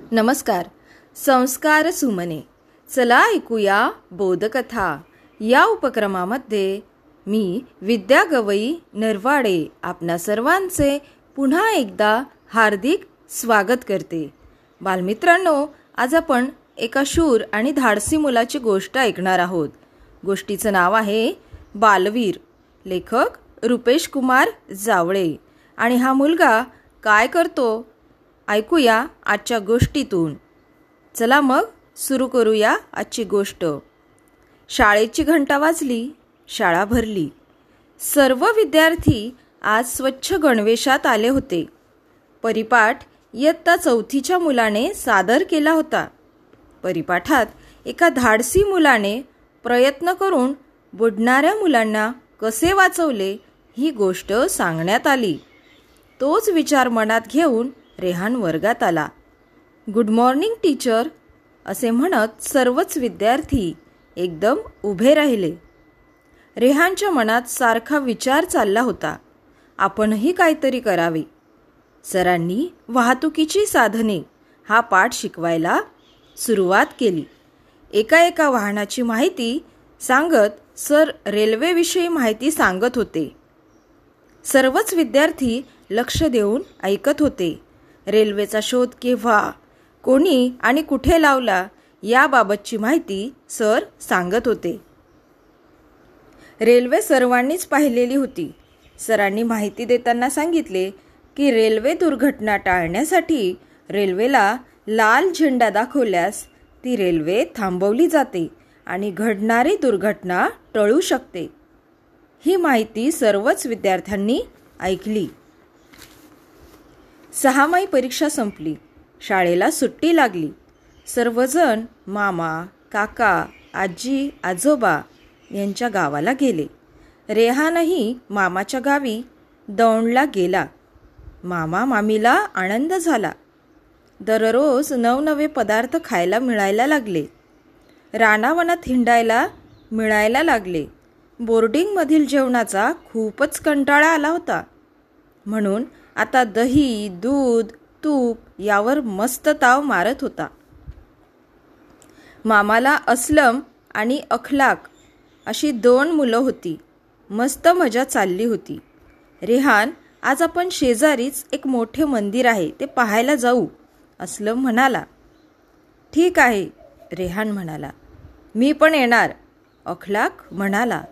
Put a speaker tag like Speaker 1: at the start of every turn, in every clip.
Speaker 1: नमस्कार. संस्कार सुमने. चला ऐकूया बोधकथा. या उपक्रमामध्ये मी विद्या गवई नरवाडे आपणा सर्वांचे पुन्हा एकदा हार्दिक स्वागत करते. बालमित्रांनो आज आपण एका शूर आणि धाडसी मुलाची गोष्ट ऐकणार आहोत. गोष्टीचं नाव आहे बालवीर. लेखक रुपेश कुमार जावळे. आणि हा मुलगा काय करतो? ऐकूया आजच्या गोष्टीतून. चला मग सुरू करूया आजची गोष्ट. शाळेची घंटा वाजली शाळा भरली. सर्व विद्यार्थी आज स्वच्छ गणवेशात आले होते. परिपाठ इयत्ता चौथीच्या मुलाने सादर केला होता. परिपाठात एका धाडसी मुलाने प्रयत्न करून बुडणाऱ्या मुलांना कसे वाचवले ही गोष्ट सांगण्यात आली. तोच विचार मनात घेऊन रेहान वर्गात आला. गुड मॉर्निंग टीचर असे म्हणत सर्वच विद्यार्थी एकदम उभे राहिले. रेहानच्या मनात सारखा विचार चालला होता. आपणही काहीतरी करावे. सरांनी वाहतुकीची साधने हा पाठ शिकवायला सुरुवात केली. एका एका वाहनाची माहिती सांगत सर रेल्वेविषयी माहिती सांगत होते. सर्वच विद्यार्थी लक्ष देऊन ऐकत होते. रेल्वेचा शोध केव्हा? कोणी आणि कुठे लावला? याबाबतची माहिती सर सांगत होते. रेल्वे सर्वांनीच पाहिलेली होती. सरांनी माहिती देताना सांगितले की रेल्वे दुर्घटना टाळण्यासाठी रेल्वेला लाल झेंडा दाखवल्यास ती रेल्वे थांबवली जाते आणि घडणारी दुर्घटना टळू शकते. ही माहिती सर्वच विद्यार्थ्यांनी ऐकली. सहामाही परीक्षा संपली. शाळेला सुट्टी लागली. सर्वजण मामा काका आजी आजोबा यांच्या गावाला गेले. रेहानही मामाच्या गावी दौंडला गेला. मामा मामीला आनंद झाला. दररोज नवनवे पदार्थ खायला मिळायला लागले. रानावनात हिंडायला मिळायला लागले. बोर्डिंगमधील जेवणाचा खूपच कंटाळा आला होता. म्हणून आता दही दूध तूप यावर मस्त ताव मारत होता. मामाला असलम आणि अखलाक अशी दोन मुलं होती. मस्त मजा चालली होती. रेहान आज आपण शेजारीच एक मोठे मंदिर आहे ते पाहायला जाऊ असलम म्हणाला. ठीक आहे रेहान म्हणाला. मी पण येणार अखलाक म्हणाला.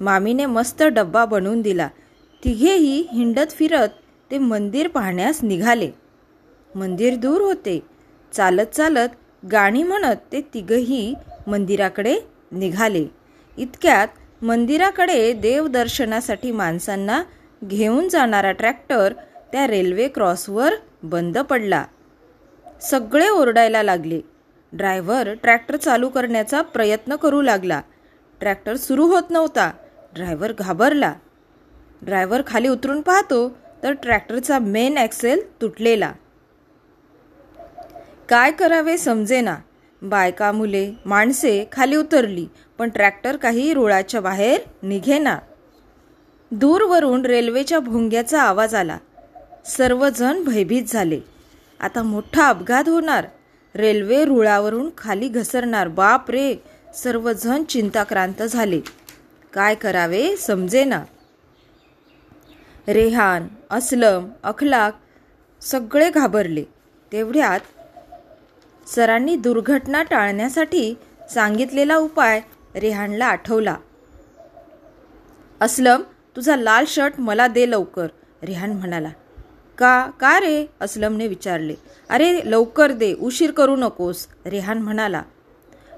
Speaker 1: मामीने मस्त डब्बा बनवून दिला. तिघेही हिंडत फिरत ते मंदिर पाहण्यास निघाले. मंदिर दूर होते. चालत चालत गाणी म्हणत ते तिघही मंदिराकडे निघाले. इतक्यात मंदिराकडे देवदर्शनासाठी माणसांना घेऊन जाणारा ट्रॅक्टर त्या रेल्वे क्रॉसवर बंद पडला. सगळे ओरडायला लागले. ड्रायव्हर ट्रॅक्टर चालू करण्याचा प्रयत्न करू लागला. ट्रॅक्टर सुरू होत नव्हता. ड्रायव्हर घाबरला. ड्रायव्हर खाली उतरून पाहतो तर ट्रॅक्टरचा मेन ॲक्सेल तुटलेला. काय करावे समजेना. बायका मुले माणसे खाली उतरली पण ट्रॅक्टर काही रुळाच्या बाहेर निघेना. दूरवरून रेल्वेच्या भोंग्याचा आवाज आला. सर्वजण भयभीत झाले. आता मोठा अपघात होणार. रेल्वे रुळावरून खाली घसरणार. बाप रे सर्वजण चिंताक्रांत झाले. काय करावे समजेना. रेहान असलम अखलाक सगळे घाबरले. तेवढ्यात सरांनी दुर्घटना टाळण्यासाठी सांगितलेला उपाय रेहानला आठवला. असलम तुझा लाल शर्ट मला दे लवकर रेहान म्हणाला. का का रे? असलमने विचारले. अरे लवकर दे उशीर करू नकोस रेहान म्हणाला.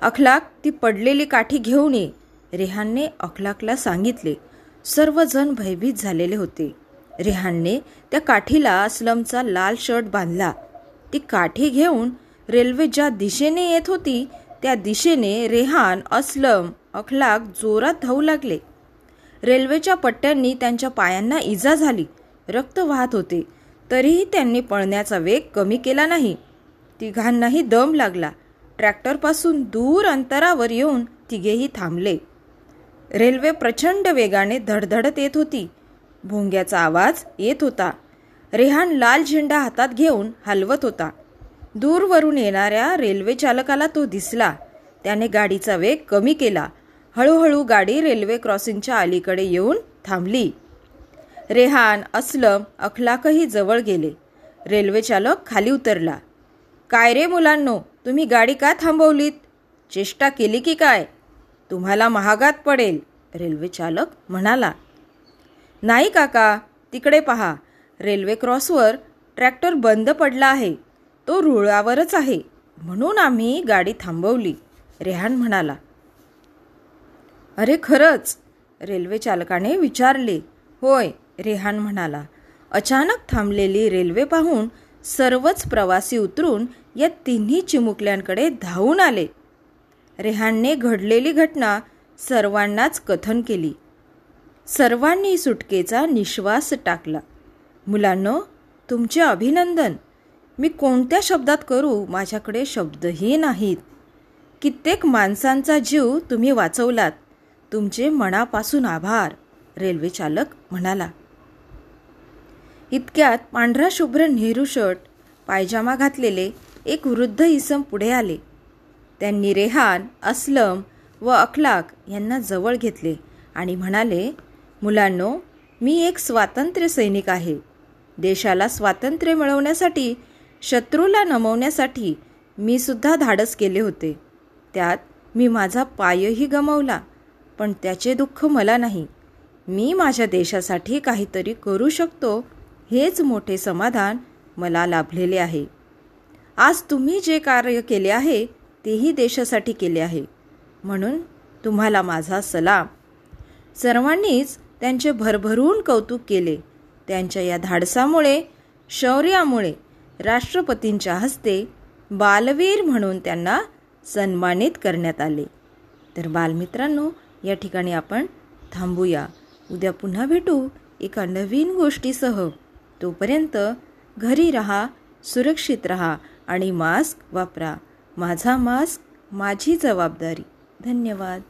Speaker 1: अखलाक ती पडलेली काठी घेऊन ये रेहानने अखलाकला सांगितले. सर्वजण भयभीत झालेले होते. रेहानने त्या काठीला असलमचा लाल शर्ट बांधला. ती काठी घेऊन रेल्वे ज्या दिशेने येत होती त्या दिशेने रेहान असलम अखलाक जोरात धावू लागले. रेल्वेच्या पट्ट्यांनी त्यांच्या पायांना इजा झाली. रक्त वाहत होते. तरीही त्यांनी पळण्याचा वेग कमी केला नाही. तिघांनाही दम लागला. ट्रॅक्टरपासून दूर अंतरावर येऊन तिघेही थांबले. रेल्वे प्रचंड वेगाने धडधडत येत होती. भोंग्याचा आवाज येत होता. रेहान लाल झेंडा हातात घेऊन हलवत होता. दूरवरून येणाऱ्या रेल्वे चालकाला तो दिसला. त्याने गाडीचा वेग कमी केला. हळूहळू गाडी रेल्वे क्रॉसिंगच्या अलीकडे येऊन थांबली. रेहान असलम अखलाकही जवळ गेले. रेल्वे चालक खाली उतरला. काय रे मुलांनो तुम्ही गाडी का थांबवलीत? चेष्टा केली की काय? तुम्हाला महागात पडेल. रेल्वे चालक म्हणाला. नाही काका तिकडे पहा. रेल्वे क्रॉसवर ट्रॅक्टर बंद पडला आहे. तो रुळावरच आहे. म्हणून आम्ही गाडी थांबवली. रेहान म्हणाला. अरे खरंच रेल्वे चालकाने विचारले. होय रेहान म्हणाला. अचानक थांबलेली रेल्वे पाहून सर्वच प्रवासी उतरून या तिन्ही चिमुकल्यांकडे धावून आले. रेहानने घडलेली घटना सर्वांनाच कथन केली. सर्वांनी सुटकेचा निश्वास टाकला. मुलांनो तुमचे अभिनंदन. मी कोणत्या शब्दात करू? माझ्याकडे शब्दही नाहीत. कित्येक माणसांचा जीव तुम्ही वाचवलात. तुमचे मनापासून आभार रेल्वे चालक म्हणाला. इतक्यात पांढरा शुभ्र नेहरू शर्ट पायजामा घातलेले एक वृद्ध इसम पुढे आले. त्यांनी रेहान असलम व अखलाक यांना जवळ घेतले आणि म्हणाले मुलांनो मी एक स्वातंत्र्य सैनिक आहे. देशाला स्वातंत्र्य मिळवण्यासाठी शत्रूला नमवण्यासाठी मी सुद्धा धाडस केले होते. त्यात मी माझा पायही गमावला पण त्याचे दुःख मला नाही. मी माझ्या देशासाठी काहीतरी करू शकतो हेच मोठे समाधान मला लाभलेले आहे. आज तुम्ही जे कार्य केले आहे तेही देशासाठी केले आहे. म्हणून तुम्हाला माझा सलाम. सर्वांनीच त्यांचे भरभरून कौतुक केले. त्यांच्या या धाडसामुळे शौर्यामुळे राष्ट्रपतींच्या हस्ते बालवीर म्हणून त्यांना सन्मानित करण्यात आले. तर बालमित्रांनो या ठिकाणी आपण थांबूया. उद्या पुन्हा भेटू एका नवीन गोष्टीसह. तोपर्यंत घरी रहा सुरक्षित रहा आणि मास्क वापरा. माझा मास्क माझी जबाबदारी. धन्यवाद.